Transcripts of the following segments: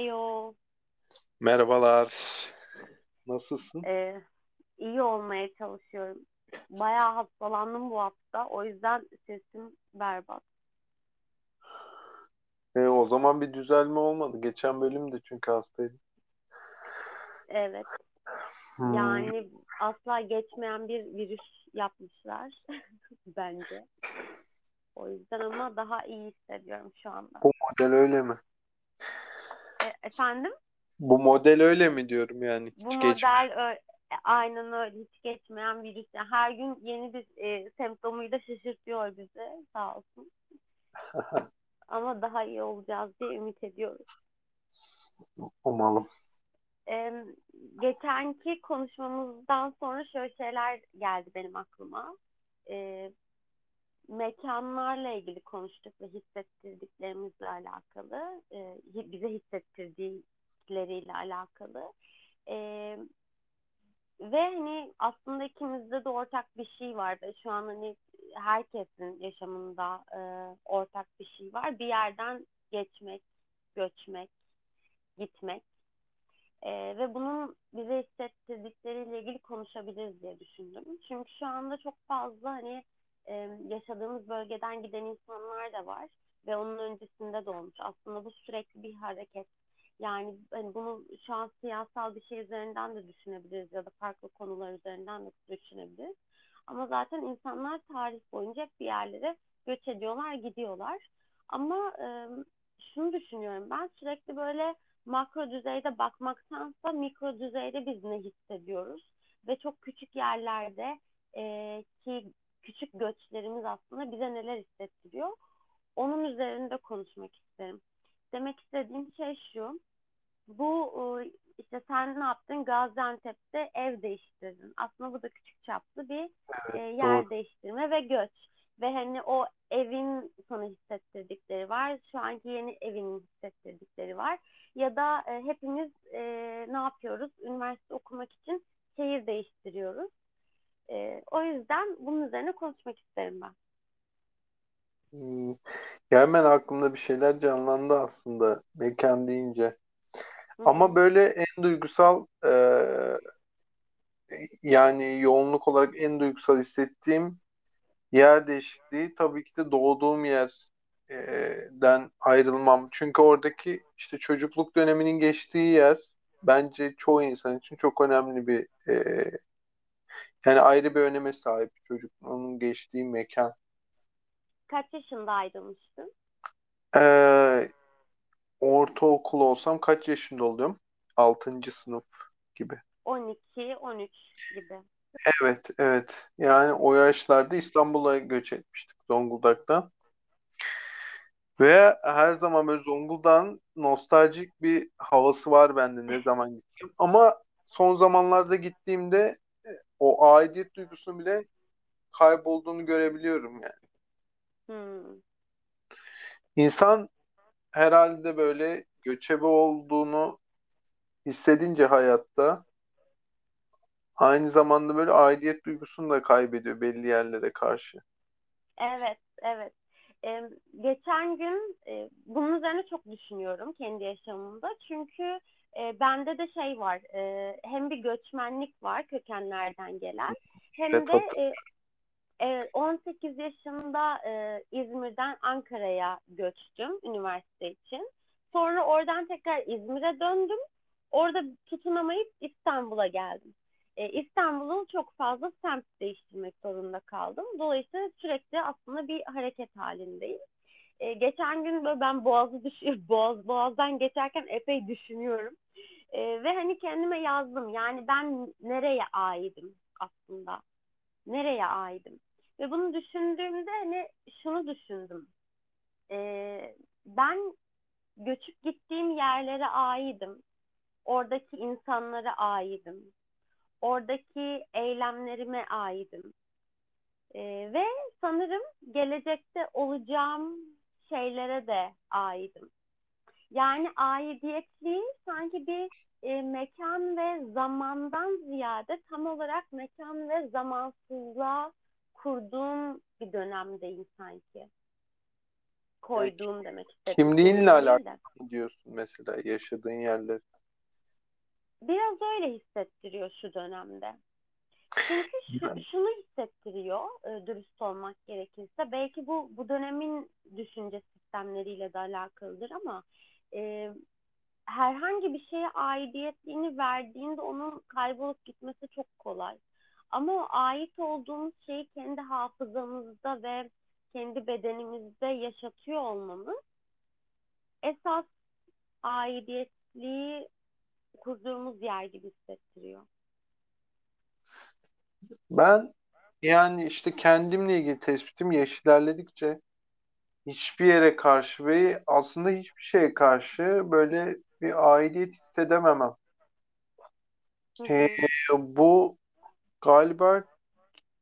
Heyo, Merhabalar. Nasılsın? e, iyi olmaya çalışıyorum. Bayağı hastalandım bu hafta. O yüzden sesim berbat. E, o zaman bir düzelme olmadı. Geçen bölüm de çünkü hastaydım. Evet, Hmm, yani asla geçmeyen bir virüs yapmışlar bence. O yüzden ama daha iyi hissediyorum şu anda. bu model öyle mi? Efendim? Bu model öyle mi diyorum yani Bu hiç geç. model ö- e, aynen öyle hiç geçmeyen virüs. Her gün yeni bir e, semptomuyla şaşırtıyor bizi sağ olsun. Ama daha iyi olacağız diye ümit ediyoruz. Umalım. Ee, geçenki konuşmamızdan sonra şöyle şeyler geldi benim aklıma. Ee, mekanlarla ilgili konuştuk ve hissettirdiklerimizle alakalı, e, bize hissettirdikleriyle alakalı. Ee, ve hani aslında ikimizde de ortak bir şey var ve şu an hani herkesin yaşamında e, ortak bir şey var. Bir yerden geçmek, göçmek, gitmek. Ee, ve bunun bize hissettirdikleriyle ilgili konuşabiliriz diye düşündüm. Çünkü şu anda çok fazla hani e, yaşadığımız bölgeden giden insanlar da var ve onun öncesinde de olmuş. Aslında bu sürekli bir hareket. Yani hani bunu şu an siyasal bir şey üzerinden de düşünebiliriz ya da farklı konular üzerinden de düşünebiliriz. Ama zaten insanlar tarih boyunca hep bir yerlere göç ediyorlar, gidiyorlar. Ama e, şunu düşünüyorum ben sürekli böyle makro düzeyde bakmaktansa mikro düzeyde biz ne hissediyoruz ve çok küçük yerlerde e, ki küçük göçlerimiz aslında bize neler hissettiriyor onun üzerinde konuşmak isterim. Demek istediğim şey şu bu e, işte sen ne yaptın Gaziantep'te ev değiştirdin aslında bu da küçük çaplı bir e, Doğru. yer değiştirme ve göç ve hani o evin sana hissettirdikleri var şu anki yeni evinin hissettirdikleri var ya da e, hepimiz e, ne yapıyoruz? Üniversite okumak için şehir değiştiriyoruz. E, o yüzden bunun üzerine konuşmak isterim ben. Hmm, Ya hemen aklımda bir şeyler canlandı aslında mekan deyince. Hı Ama böyle en duygusal e, yani yoğunluk olarak en duygusal hissettiğim Yer değişikliği tabii ki de doğduğum yerden ayrılmam. Çünkü oradaki işte çocukluk döneminin geçtiği yer bence çoğu insan için çok önemli bir e, yani ayrı bir öneme sahip çocukluğunun geçtiği mekan. Kaç yaşında ayrılmıştın? Ee, ortaokul olsam kaç yaşında oluyorum? Altıncı sınıf gibi. 12, 13 gibi. Evet, evet. Yani o yaşlarda İstanbul'a göç etmiştik Zonguldak'tan. Ve her zaman böyle Zonguldak'ın nostaljik bir havası var bende ne zaman gittim. Ama son zamanlarda gittiğimde o aidiyet duygusunun bile kaybolduğunu görebiliyorum yani. Hmm. İnsan herhalde böyle göçebe olduğunu hissedince hayatta aynı zamanda böyle aidiyet duygusunu da kaybediyor belli yerlere karşı. Evet, evet. Ee, geçen gün e, bunun üzerine çok düşünüyorum kendi yaşamımda. Çünkü e, bende de şey var, e, hem bir göçmenlik var kökenlerden gelen, hem de e, Evet, 18 yaşında e, İzmir'den Ankara'ya göçtüm üniversite için. Sonra oradan tekrar İzmir'e döndüm. Orada tutunamayıp İstanbul'a geldim. E, İstanbul'un çok fazla semt değiştirmek zorunda kaldım. Dolayısıyla sürekli aslında bir hareket halindeyim. E, geçen gün böyle ben Boğaz'ı düşün, Boğaz, Boğaz'dan geçerken epey düşünüyorum. E, ve hani kendime yazdım. Yani ben nereye aidim aslında? Nereye aidim? Ve bunu düşündüğümde hani şunu düşündüm. Ee, ben göçüp gittiğim yerlere aidim. Oradaki insanlara aidim. Oradaki eylemlerime aidim. Ee, ve sanırım gelecekte olacağım şeylere de aidim. Yani aidiyetliğim sanki bir e, mekan ve zamandan ziyade tam olarak mekan ve zamansızlığa kurduğum bir dönemdeyim sanki. koyduğum demek istedim. Kimliğinle alakalı diyorsun mesela yaşadığın yerler. Biraz öyle hissettiriyor şu dönemde. Çünkü şu, şunu hissettiriyor, e, dürüst olmak gerekirse. Belki bu bu dönemin düşünce sistemleriyle de alakalıdır ama e, herhangi bir şeye aidiyetliğini verdiğinde onun kaybolup gitmesi çok kolay. Ama o ait olduğumuz şeyi kendi hafızamızda ve kendi bedenimizde yaşatıyor olmamız esas aidiyetliği kurduğumuz yer gibi hissettiriyor. Ben yani işte kendimle ilgili tespitim yaş ilerledikçe hiçbir yere karşı ve aslında hiçbir şeye karşı böyle bir aidiyet hissedememem. Ee, bu galiba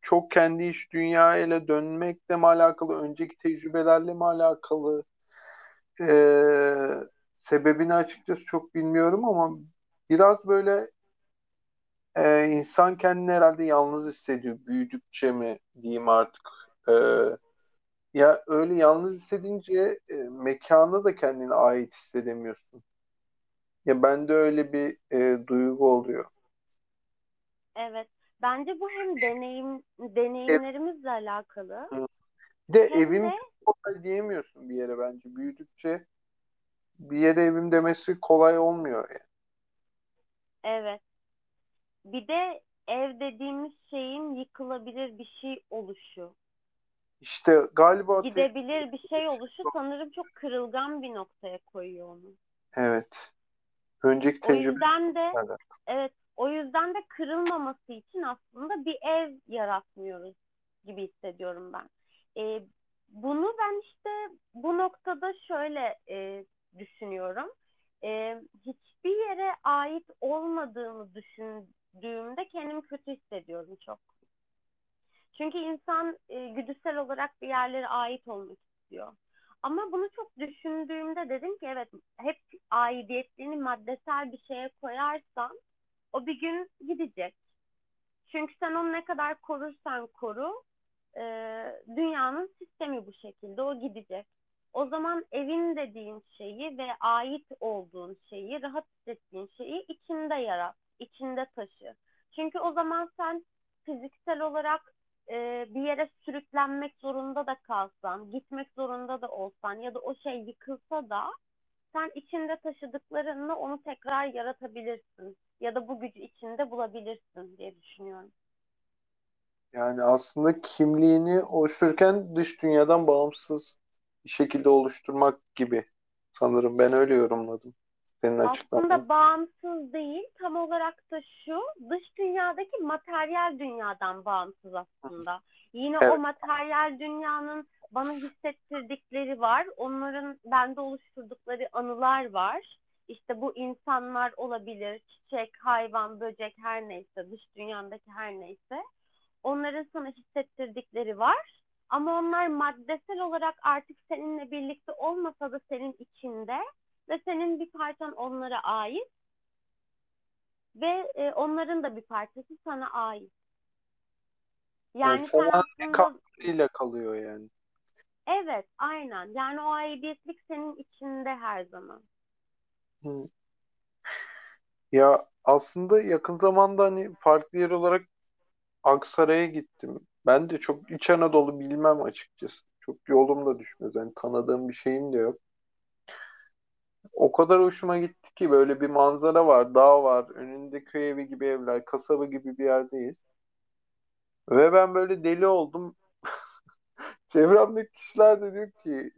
çok kendi iç dünyayla dönmekle mi alakalı, önceki tecrübelerle mi alakalı? Ee, sebebini açıkçası çok bilmiyorum ama biraz böyle e, insan kendini herhalde yalnız hissediyor. Büyüdükçe mi diyeyim artık. Ee, ya öyle yalnız hissedince e, mekana da kendine ait hissedemiyorsun. Ya bende öyle bir e, duygu oluyor. Evet. Bence bu hem deneyim deneyimlerimizle alakalı bir de hem evim de kolay diyemiyorsun bir yere bence. Büyüdükçe bir yere evim demesi kolay olmuyor yani. evet. Bir de ev dediğimiz şeyin yıkılabilir bir şey oluşu, İşte galiba tecrübe gidebilir bir şey oluşu sanırım çok kırılgan bir noktaya koyuyor onu. evet. Önceki O yüzden de evet, o yüzden de kırılmaması için aslında bir ev yaratmıyoruz gibi hissediyorum ben. Ee, bunu ben işte bu noktada şöyle e, düşünüyorum. Ee, hiçbir yere ait olmadığımı düşündüğümde kendimi kötü hissediyorum çok. Çünkü insan e, güdüsel olarak bir yerlere ait olmak istiyor. Ama bunu çok düşündüğümde dedim ki evet hep aidiyetliğini maddesel bir şeye koyarsan o bir gün gidecek. Çünkü sen onu ne kadar korursan koru e, dünyanın sistemi bu şekilde o gidecek. O zaman evin dediğin şeyi ve ait olduğun şeyi, rahat hissettiğin şeyi içinde yarat, içinde taşı. Çünkü o zaman sen fiziksel olarak e, bir yere sürüklenmek zorunda da kalsan, gitmek zorunda da olsan ya da o şey yıkılsa da sen içinde taşıdıklarınla onu tekrar yaratabilirsin ya da bu gücü içinde bulabilirsin diye düşünüyorum. Yani aslında kimliğini oluştururken dış dünyadan bağımsız bir şekilde oluşturmak gibi sanırım ben öyle yorumladım senin. Aslında bağımsız değil, tam olarak da şu, dış dünyadaki materyal dünyadan bağımsız aslında. Yine o Evet, materyal dünyanın bana hissettirdikleri var, onların bende oluşturdukları anılar var. İşte bu insanlar olabilir, çiçek, hayvan, böcek her neyse, dış dünyadaki her neyse. Onların sana hissettirdikleri var. Ama onlar maddesel olarak artık seninle birlikte olmasa da senin içinde ve senin bir parçan onlara ait ve e, onların da bir parçası sana ait. evet Yani sen sana ne aslında katkıyla kalıyor yani. evet aynen yani o aidiyetlik senin içinde her zaman. Hı. Ya aslında yakın zamanda hani farklı yer olarak Aksaray'a gittim. Ben de çok İç Anadolu bilmem açıkçası. Çok yolum da düşmez. Yani tanıdığım bir şeyim de yok. O kadar hoşuma gitti ki böyle bir manzara var, dağ var, önünde köy evi gibi evler, kasaba gibi bir yerdeyiz. Ve ben böyle deli oldum. Çevremdeki kişiler de diyor ki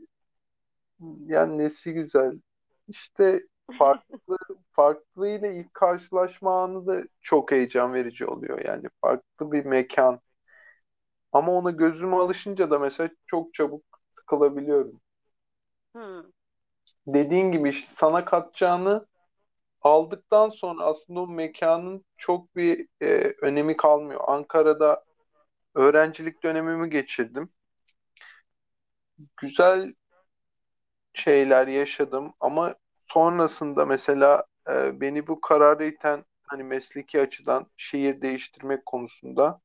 yani nesi güzel. İşte farklı farklı ile ilk karşılaşma anı da çok heyecan verici oluyor. Yani farklı bir mekan. Ama ona gözüme alışınca da mesela çok çabuk sıkılabiliyorum. Hmm. Dediğin gibi işte sana katacağını aldıktan sonra aslında o mekanın çok bir e, önemi kalmıyor. Ankara'da öğrencilik dönemimi geçirdim. Güzel şeyler yaşadım ama sonrasında mesela e, beni bu karara iten hani mesleki açıdan şehir değiştirmek konusunda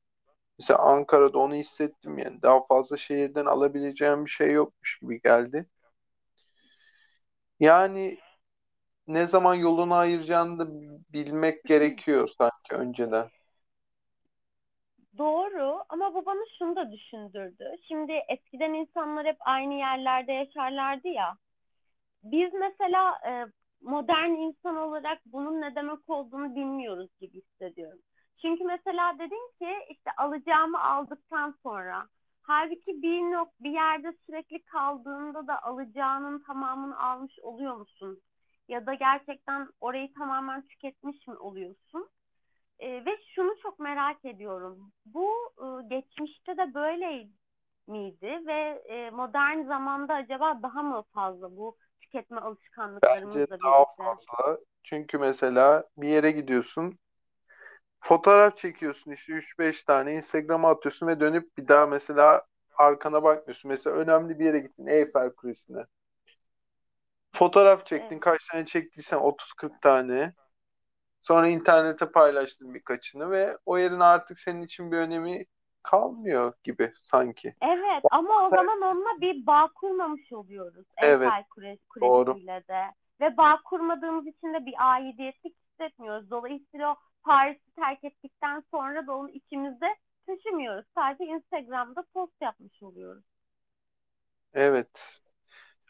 mesela Ankara'da onu hissettim yani daha fazla şehirden alabileceğim bir şey yokmuş gibi geldi. Yani ne zaman yolunu ayıracağını da bilmek gerekiyor sanki önceden. Doğru ama bu bana şunu da düşündürdü. Şimdi eskiden insanlar hep aynı yerlerde yaşarlardı ya. Biz mesela e, modern insan olarak bunun ne demek olduğunu bilmiyoruz gibi hissediyorum. Çünkü mesela dedin ki işte alacağımı aldıktan sonra halbuki bir nok bir yerde sürekli kaldığında da alacağının tamamını almış oluyor musun? Ya da gerçekten orayı tamamen tüketmiş mi oluyorsun? E, ve şunu çok merak ediyorum. Bu e, geçmişte de böyle miydi ve e, modern zamanda acaba daha mı fazla bu tüketme Bence alışkanlıklarımızla daha birlikte? fazla. Çünkü mesela bir yere gidiyorsun, fotoğraf çekiyorsun işte üç beş tane Instagram'a atıyorsun ve dönüp bir daha mesela arkana bakmıyorsun. Mesela önemli bir yere gittin Eyfel Kulesi'ne. Fotoğraf çektin. Kaç tane çektiysen otuz kırk tane. Sonra internete paylaştın birkaçını ve o yerin artık senin için bir önemi kalmıyor gibi sanki. evet ama o zaman onunla bir bağ kurmamış oluyoruz Evet, Eyfel Kule- doğru. Kulesi'yle de. Ve bağ kurmadığımız için de bir aidiyetlik hissetmiyoruz. Dolayısıyla o Paris'i terk ettikten sonra da onu içimizde taşımıyoruz. Sadece Instagram'da post yapmış oluyoruz. Evet.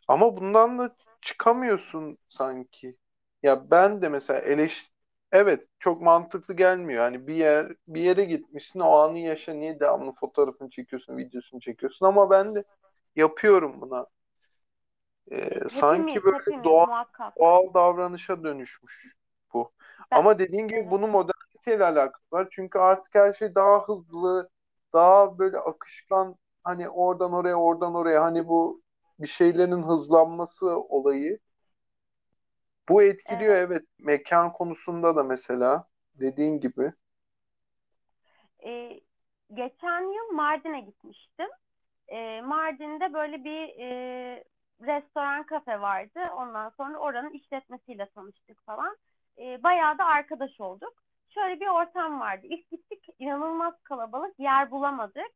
Ama bundan da çıkamıyorsun sanki. Ya ben de mesela eleş evet çok mantıklı gelmiyor. Hani bir yer bir yere gitmişsin o anı yaşa niye devamlı fotoğrafını çekiyorsun, videosunu çekiyorsun ama ben de yapıyorum buna. Ee, sanki böyle hepimiz doğal, muhakkak. doğal davranışa dönüşmüş Ama dediğin gibi bunun moderniteyle alakası var. Çünkü artık her şey daha hızlı, daha böyle akışkan hani oradan oraya, oradan oraya hani bu bir şeylerin hızlanması olayı bu etkiliyor Evet. evet mekan konusunda da mesela dediğin gibi. E, geçen yıl Mardin'e gitmiştim. E, Mardin'de böyle bir e, restoran kafe vardı. Ondan sonra oranın işletmesiyle tanıştık falan. E, bayağı da arkadaş olduk. Şöyle bir ortam vardı. İlk gittik inanılmaz kalabalık yer bulamadık.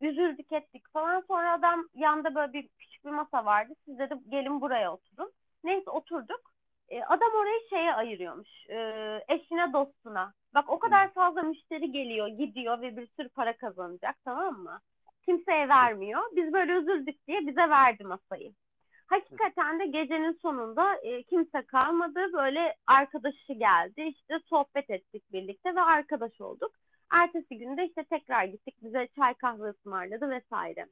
Üzüldük ettik falan. Sonra adam yanında böyle bir küçük bir masa vardı. Siz dedi gelin buraya oturun. Neyse oturduk. E, adam orayı şeye ayırıyormuş. E, eşine dostuna. Bak o kadar fazla müşteri geliyor gidiyor ve bir sürü para kazanacak tamam mı? Kimseye vermiyor. Biz böyle üzüldük diye bize verdi masayı. Hakikaten de gecenin sonunda e, kimse kalmadı. Böyle arkadaşı geldi. İşte sohbet ettik birlikte ve arkadaş olduk. Ertesi günde işte tekrar gittik. Bize çay kahve ısmarladı vesaire.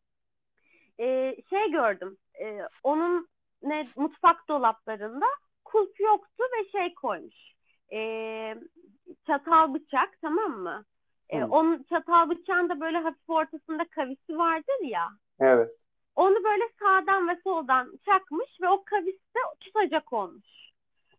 E, şey gördüm. E, onun ne mutfak dolaplarında kulp yoktu ve şey koymuş. E, çatal bıçak tamam mı? E, onun çatal bıçağın da böyle hafif ortasında kavisi vardır ya. evet. Onu böyle sağdan ve soldan çakmış ve o kavis de tutacak olmuş.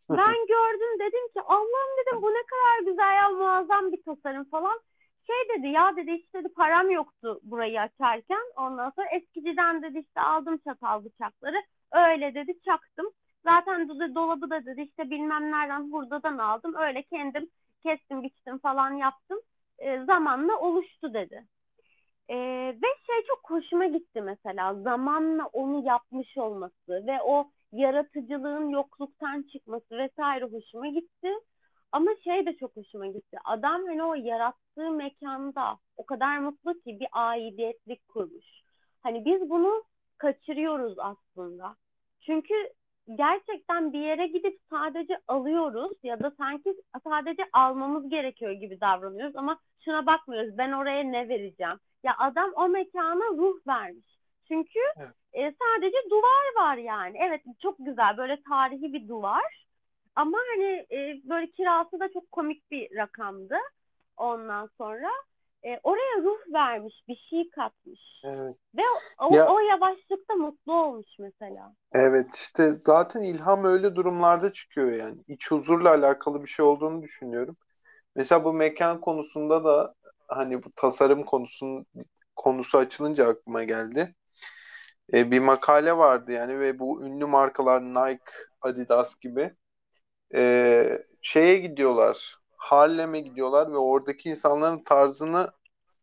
Ben gördüm dedim ki Allah'ım dedim bu ne kadar güzel ya muazzam bir tasarım falan. Şey dedi ya dedi hiç dedi param yoktu burayı açarken. Ondan sonra eskiciden dedi işte aldım çatal bıçakları. Öyle dedi çaktım. Zaten dedi, dolabı da dedi işte bilmem nereden hurdadan aldım. Öyle kendim kestim biçtim falan yaptım. E, zamanla oluştu dedi. Ee, ve şey çok hoşuma gitti mesela zamanla onu yapmış olması ve o yaratıcılığın yokluktan çıkması vesaire hoşuma gitti. Ama şey de çok hoşuma gitti. Adam hani o yarattığı mekanda o kadar mutlu ki bir aidiyetlik kurmuş. Hani biz bunu kaçırıyoruz aslında. Çünkü gerçekten bir yere gidip sadece alıyoruz ya da sanki sadece almamız gerekiyor gibi davranıyoruz ama şuna bakmıyoruz. Ben oraya ne vereceğim? Ya adam o mekana ruh vermiş. Çünkü Evet. e, sadece duvar var yani. Evet çok güzel böyle tarihi bir duvar. Ama hani e, böyle kirası da çok komik bir rakamdı. Ondan sonra e, oraya ruh vermiş, bir şey katmış. Evet. Ve o, Ya o yavaşlıkta mutlu olmuş mesela. evet işte zaten ilham öyle durumlarda çıkıyor yani. İç huzurla alakalı bir şey olduğunu düşünüyorum. Mesela bu mekan konusunda da hani bu tasarım konusunun konusu açılınca aklıma geldi. E, bir makale vardı yani ve bu ünlü markalar Nike, Adidas gibi e, şeye gidiyorlar. Harlem'e gidiyorlar ve oradaki insanların tarzını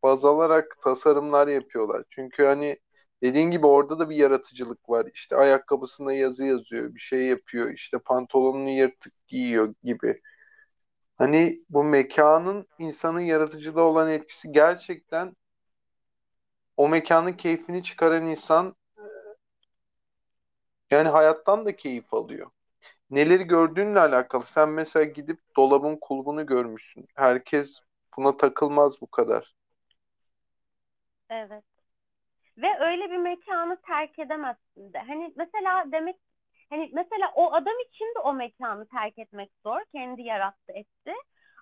baz alarak tasarımlar yapıyorlar. Çünkü hani Dediğin gibi orada da bir yaratıcılık var. İşte ayakkabısına yazı yazıyor, bir şey yapıyor, işte pantolonunu yırtık giyiyor gibi. Hani bu mekanın insanın yaratıcılığa olan etkisi gerçekten o mekanın keyfini çıkaran insan yani hayattan da keyif alıyor. Neleri gördüğünle alakalı. Sen mesela gidip dolabın kulbunu görmüşsün. Herkes buna takılmaz bu kadar. Evet. Ve öyle bir mekanı terk edemezsin de. Hani mesela demek hani mesela o adam için de o mekanı terk etmek zor. Kendi yarattı etti.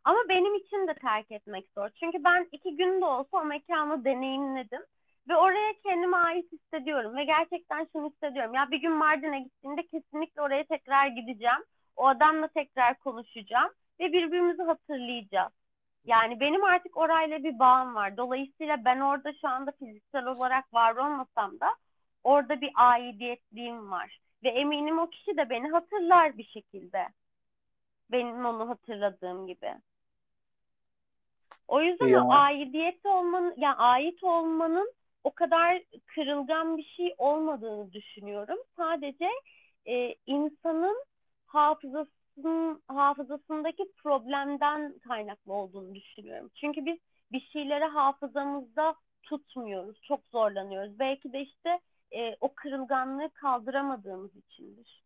Ama benim için de terk etmek zor. Çünkü ben iki gün de olsa o mekanı deneyimledim. Ve oraya kendime ait hissediyorum. Ve gerçekten şunu hissediyorum. Ya bir gün Mardin'e gittiğimde kesinlikle oraya tekrar gideceğim. O adamla tekrar konuşacağım. Ve birbirimizi hatırlayacağız. Yani benim artık orayla bir bağım var. Dolayısıyla ben orada şu anda fiziksel olarak var olmasam da orada bir aidiyetliğim var. Ve eminim o kişi de beni hatırlar bir şekilde. Benim onu hatırladığım gibi. O yüzden Ya o aidiyet olmanın, yani ait olmanın o kadar kırılgan bir şey olmadığını düşünüyorum. Sadece e, insanın hafızasının hafızasındaki problemden kaynaklı olduğunu düşünüyorum. Çünkü biz bir şeyleri hafızamızda tutmuyoruz, çok zorlanıyoruz. Belki de işte e, o kırılganlığı kaldıramadığımız içindir.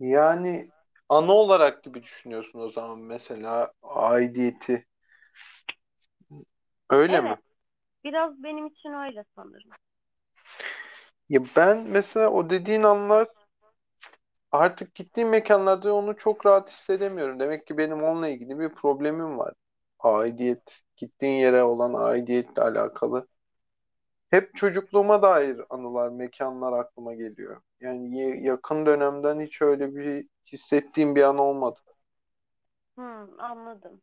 yani ana olarak gibi düşünüyorsun o zaman mesela aidiyeti. Öyle mi? Evet, biraz benim için öyle sanırım. Ya ben mesela o dediğin anlar artık gittiğim mekanlarda onu çok rahat hissedemiyorum. Demek ki benim onunla ilgili bir problemim var. Aidiyet, gittiğin yere olan aidiyetle alakalı. Hep çocukluğuma dair anılar, mekanlar aklıma geliyor. Yani yakın dönemden hiç öyle bir hissettiğim bir an olmadı. Hmm, anladım,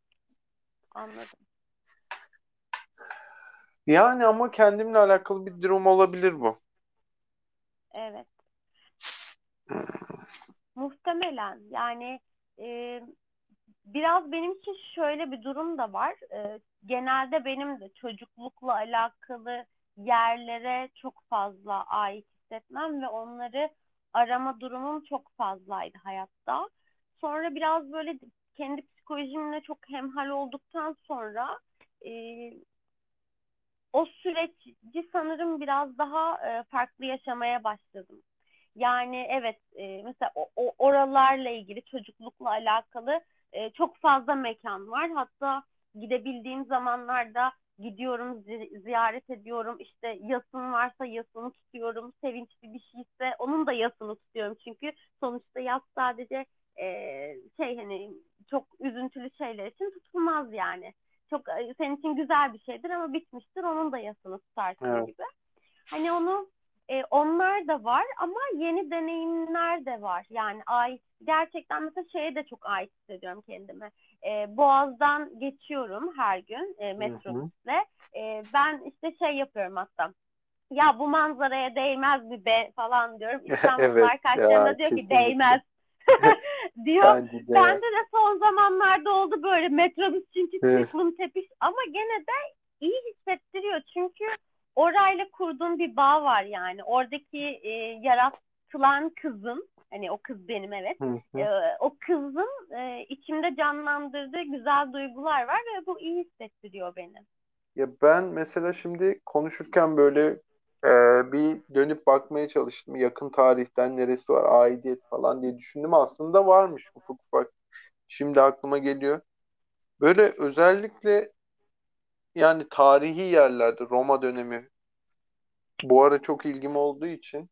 anladım. Yani ama kendimle alakalı bir durum olabilir bu. Evet, muhtemelen. Yani e, biraz benim için şöyle bir durum da var. E, genelde benim de çocuklukla alakalı yerlere çok fazla ait hissetmem ve onları arama durumum çok fazlaydı hayatta. Sonra biraz böyle kendi psikolojimle çok hemhal olduktan sonra e, o süreci sanırım biraz daha e, farklı yaşamaya başladım. Yani evet e, mesela o, o oralarla ilgili çocuklukla alakalı e, çok fazla mekan var. Hatta gidebildiğim zamanlarda gidiyorum, zi- ziyaret ediyorum. İşte yasın varsa yasını tutuyorum. Sevinçli bir şeyse onun da yasını tutuyorum. Çünkü sonuçta yas sadece e, şey hani çok üzüntülü şeyler için tutulmaz yani. Çok e, senin için güzel bir şeydir ama bitmiştir. Onun da yasını tutarsın Evet. gibi. Hani onu e, onlar da var ama yeni deneyimler de var. Yani ait gerçekten mesela şeye de çok ait hissediyorum kendime. E, Boğaz'dan geçiyorum her gün e, metrobüsle. E, ben işte şey yapıyorum hatta. Ya bu manzaraya değmez mi be falan diyorum. Evet İstanbullular ya karşılarında diyor ki kesinlikle. değmez diyor. Bence Bende de. de son zamanlarda oldu böyle metrobüs çünkü Hı, tıklım tepiş ama gene de iyi hissettiriyor. Çünkü orayla kurduğum bir bağ var yani. Oradaki e, yaratılan kızın, hani o kız benim evet, hı, e, hı. o kızın e, içimde canlandırdığı güzel duygular var ve bu iyi hissettiriyor beni. Ya ben mesela şimdi konuşurken böyle e, bir dönüp bakmaya çalıştım. Yakın tarihten neresi var, aidiyet falan diye düşündüm. Aslında varmış ufak ufak. Şimdi aklıma geliyor. Böyle özellikle yani tarihi yerlerde Roma dönemi bu ara çok ilgim olduğu için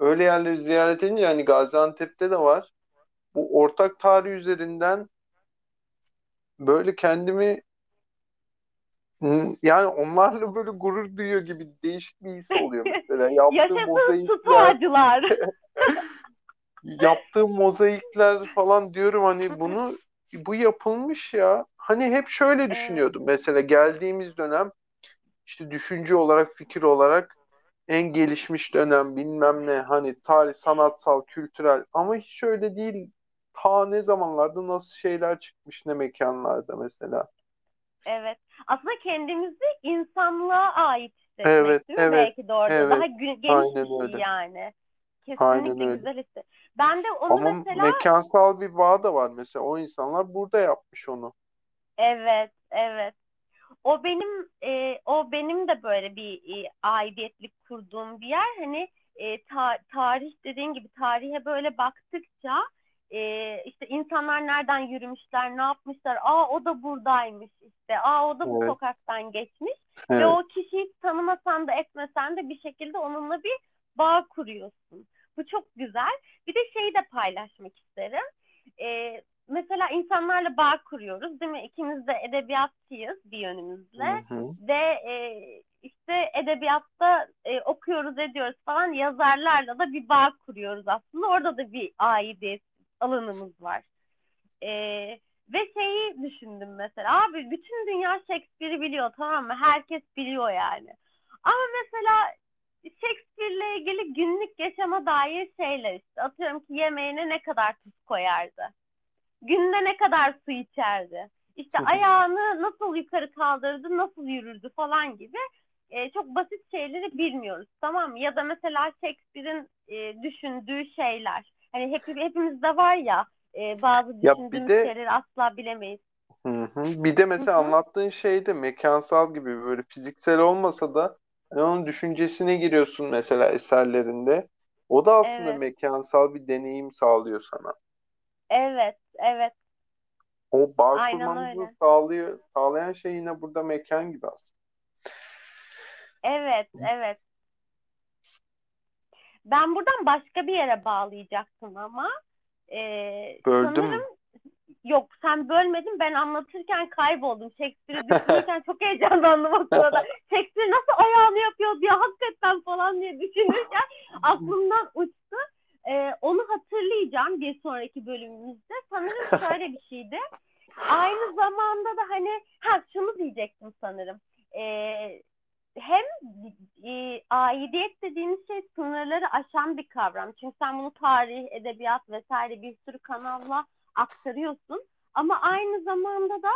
öyle yerleri ziyaret edince yani Gaziantep'te de var. Bu ortak tarih üzerinden böyle kendimi Yani onlarla böyle gurur duyuyor gibi değişik bir his oluyor mesela. Yaptığı Yaşasın mozaikler, stoğacılar. yaptığı mozaikler falan diyorum hani bunu bu yapılmış ya. Hani hep şöyle Evet, düşünüyordum. Mesela geldiğimiz dönem işte düşünce olarak, fikir olarak en gelişmiş dönem bilmem ne hani tarih, sanatsal, kültürel ama hiç öyle değil. Ta ne zamanlarda nasıl şeyler çıkmış ne mekanlarda mesela. evet. Aslında kendimizi insanlığa ait Evet, hissetmek değil mi? evet, Belki de orada. Daha evet. gü- geniş Aynen bir şey öyle. yani. Aynen Kesinlikle öyle. güzel hisset. Ben de onu Ama mesela mekansal bir bağ da var mesela. O insanlar burada yapmış onu. Evet, evet. O benim e, o benim de böyle bir e, aidiyetlik kurduğum bir yer. Hani e, ta- tarih dediğin gibi tarihe böyle baktıkça e, işte insanlar nereden yürümüşler, ne yapmışlar. Aa o da buradaymış işte. Aa o da bu Evet, sokaktan geçmiş. Ve evet. o kişiyi tanımasan da etmesen de bir şekilde onunla bir bağ kuruyorsun. Bu çok güzel. Bir de şeyi de paylaşmak isterim. Ee, mesela insanlarla bağ kuruyoruz değil mi? İkimiz de edebiyatçıyız bir Hı yönümüzle. hı. Ve e, işte edebiyatta e, okuyoruz ediyoruz falan yazarlarla da bir bağ kuruyoruz aslında. Orada da bir aidiyet alanımız var. Ee, ve şeyi düşündüm mesela. Abi bütün dünya Shakespeare'i biliyor tamam mı? Herkes biliyor yani. Ama mesela Shakespeare'le ilgili günlük yaşama dair şeyler işte. Atıyorum ki yemeğine ne kadar tuz koyardı. Günde ne kadar su içerdi. İşte ayağını nasıl yukarı kaldırdı, nasıl yürürdü falan gibi e, çok basit şeyleri bilmiyoruz tamam mı? Ya da mesela Shakespeare'in e, düşündüğü şeyler. Hani hep, hepimizde var ya e, bazı Ya düşündüğümüz de şeyleri asla bilemeyiz. hı hı. Bir de Hı mesela hı. anlattığın şey de mekansal gibi böyle fiziksel olmasa da hani onun düşüncesine giriyorsun mesela eserlerinde. O da aslında Evet, mekansal bir deneyim sağlıyor sana. evet, evet. O bağ Aynen kurmamızı öyle. sağlıyor, sağlayan şey yine burada mekan gibi aslında. Evet, evet. Ben buradan başka bir yere bağlayacaktım ama e, Böldüm mü? sanırım yok sen bölmedin ben anlatırken kayboldum. Shakespeare'i düşünürken çok heyecanlandım o sırada. Shakespeare nasıl ayağını yapıyor diye hakikaten falan diye düşünürken aklımdan uçtu. E, onu hatırlayacağım bir sonraki bölümümüzde. Sanırım şöyle bir şeydi. Aynı zamanda da hani ha şunu diyecektim sanırım. Ee, hem e, aidiyet dediğimiz şey sınırları aşan bir kavram. Çünkü sen bunu tarih, edebiyat vesaire bir sürü kanalla aktarıyorsun. Ama aynı zamanda da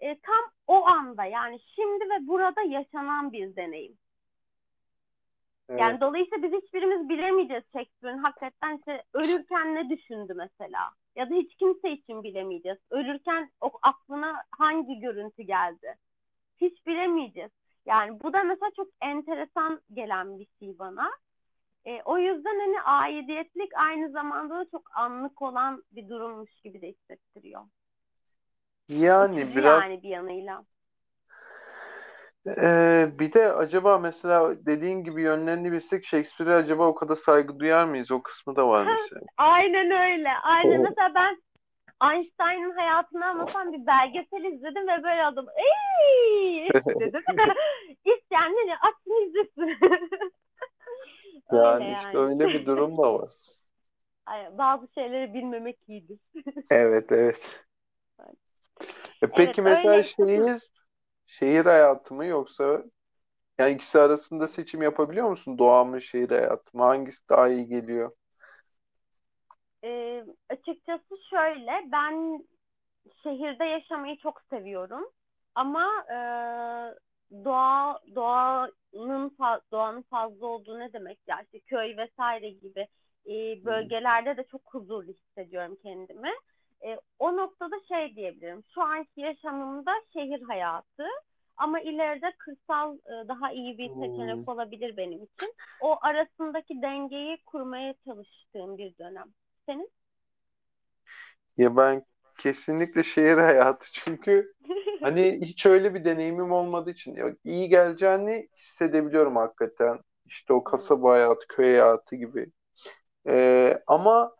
e, tam o anda yani şimdi ve burada yaşanan bir deneyim. Evet. Yani dolayısıyla biz hiçbirimiz bilemeyeceğiz Shakespeare'in hakikaten işte ölürken ne düşündü mesela. Ya da hiç kimse için bilemeyeceğiz. Ölürken o aklına hangi görüntü geldi? Hiç bilemeyeceğiz. Yani bu da mesela çok enteresan gelen bir şey bana. E, o yüzden hani aidiyetlik aynı zamanda da çok anlık olan bir durummuş gibi de hissettiriyor. Yani Uçucu biraz yani bir yanıyla. Ee, bir de acaba mesela dediğin gibi yönlerini bilsek Shakespeare'e acaba o kadar saygı duyar mıyız? O kısmı da var mesela. Aynen öyle. Aynen mesela ben Einstein'ın hayatını anlatan bir belgesel izledim ve böyle oldum. Ey! dedim. İsteyen hani açsın izlesin. Öyle Yani işte yani. öyle bir durum da var. Bazı şeyleri bilmemek iyidir. Evet evet. E Evet peki mesela öyle. Hı. Şehir hayatı mı yoksa yani ikisi arasında seçim yapabiliyor musun? Doğa mı şehir hayatı mı? Hangisi daha iyi geliyor? Ee, açıkçası şöyle ben şehirde yaşamayı çok seviyorum. Ama e, doğa doğanın doğanın fazla olduğu ne demek ya işte köy vesaire gibi e, bölgelerde de çok huzurlu hissediyorum kendimi. E, o noktada şey diyebilirim. Şu anki yaşamımda şehir hayatı ama ileride kırsal e, daha iyi bir Hmm. seçenek olabilir benim için. O arasındaki dengeyi kurmaya çalıştığım bir dönem. Senin? Ya ben kesinlikle şehir hayatı çünkü hani hiç öyle bir deneyimim olmadığı için ya iyi geleceğini hissedebiliyorum hakikaten. İşte o Hmm. kasaba hayatı, köy hayatı gibi. Ee, ama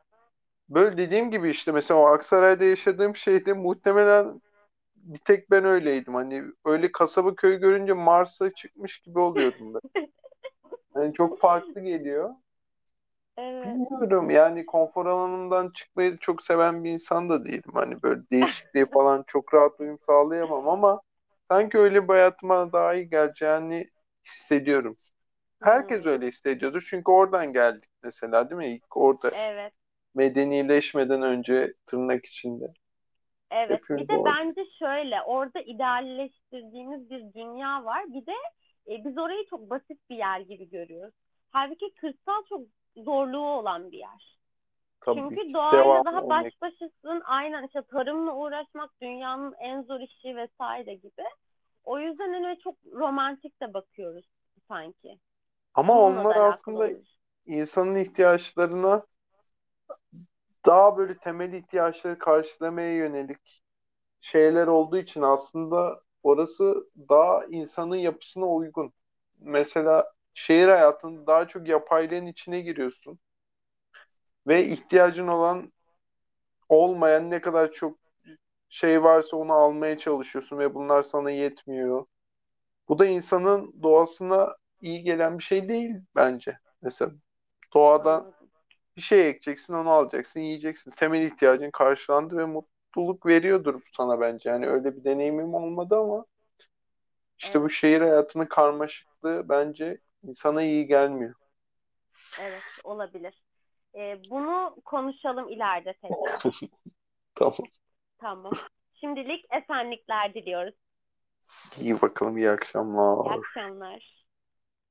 böyle dediğim gibi işte mesela o Aksaray'da yaşadığım şeyde muhtemelen bir tek ben öyleydim. Hani öyle kasaba köy görünce Mars'a çıkmış gibi oluyordum ben. Hani çok farklı geliyor. Evet. Bilmiyorum yani konfor alanımdan çıkmayı çok seven bir insan da değilim. Hani böyle değişikliğe falan çok rahat uyum sağlayamam ama sanki öyle bir hayatıma daha iyi geleceğini hissediyorum. Herkes Hmm. öyle hissediyordur çünkü oradan geldik mesela değil mi? İlk orada Evet. Medenileşmeden önce tırnak içinde. Evet. Hepimiz Bir de orada. bence şöyle orada idealleştirdiğimiz bir dünya var. Bir de E, biz orayı çok basit bir yer gibi görüyoruz. Halbuki kırsal çok zorluğu olan bir yer. Tabii Çünkü ki doğayla devamlı daha baş örnek. başasın. Aynen işte tarımla uğraşmak dünyanın en zor işi vesaire gibi. O yüzden hani çok romantik de bakıyoruz sanki. Ama Bununla onlar aslında olabilir. insanın ihtiyaçlarına daha böyle temel ihtiyaçları karşılamaya yönelik şeyler olduğu için aslında orası daha insanın yapısına uygun. Mesela şehir hayatında daha çok yapaylığın içine giriyorsun ve ihtiyacın olan olmayan ne kadar çok şey varsa onu almaya çalışıyorsun ve bunlar sana yetmiyor. Bu da insanın doğasına iyi gelen bir şey değil bence. Mesela Anladım. Bir şey ekeceksin, onu alacaksın, yiyeceksin. Temel ihtiyacın karşılandı ve mutluluk veriyordur sana bence. Yani öyle bir deneyimim olmadı ama işte bu Evet, şehir hayatının karmaşıklığı bence insana iyi gelmiyor. evet olabilir. E, bunu konuşalım ileride tekrar. Tamam. Tamam. Şimdilik esenlikler diliyoruz. İyi bakalım, iyi İyi akşamlar. akşamlar.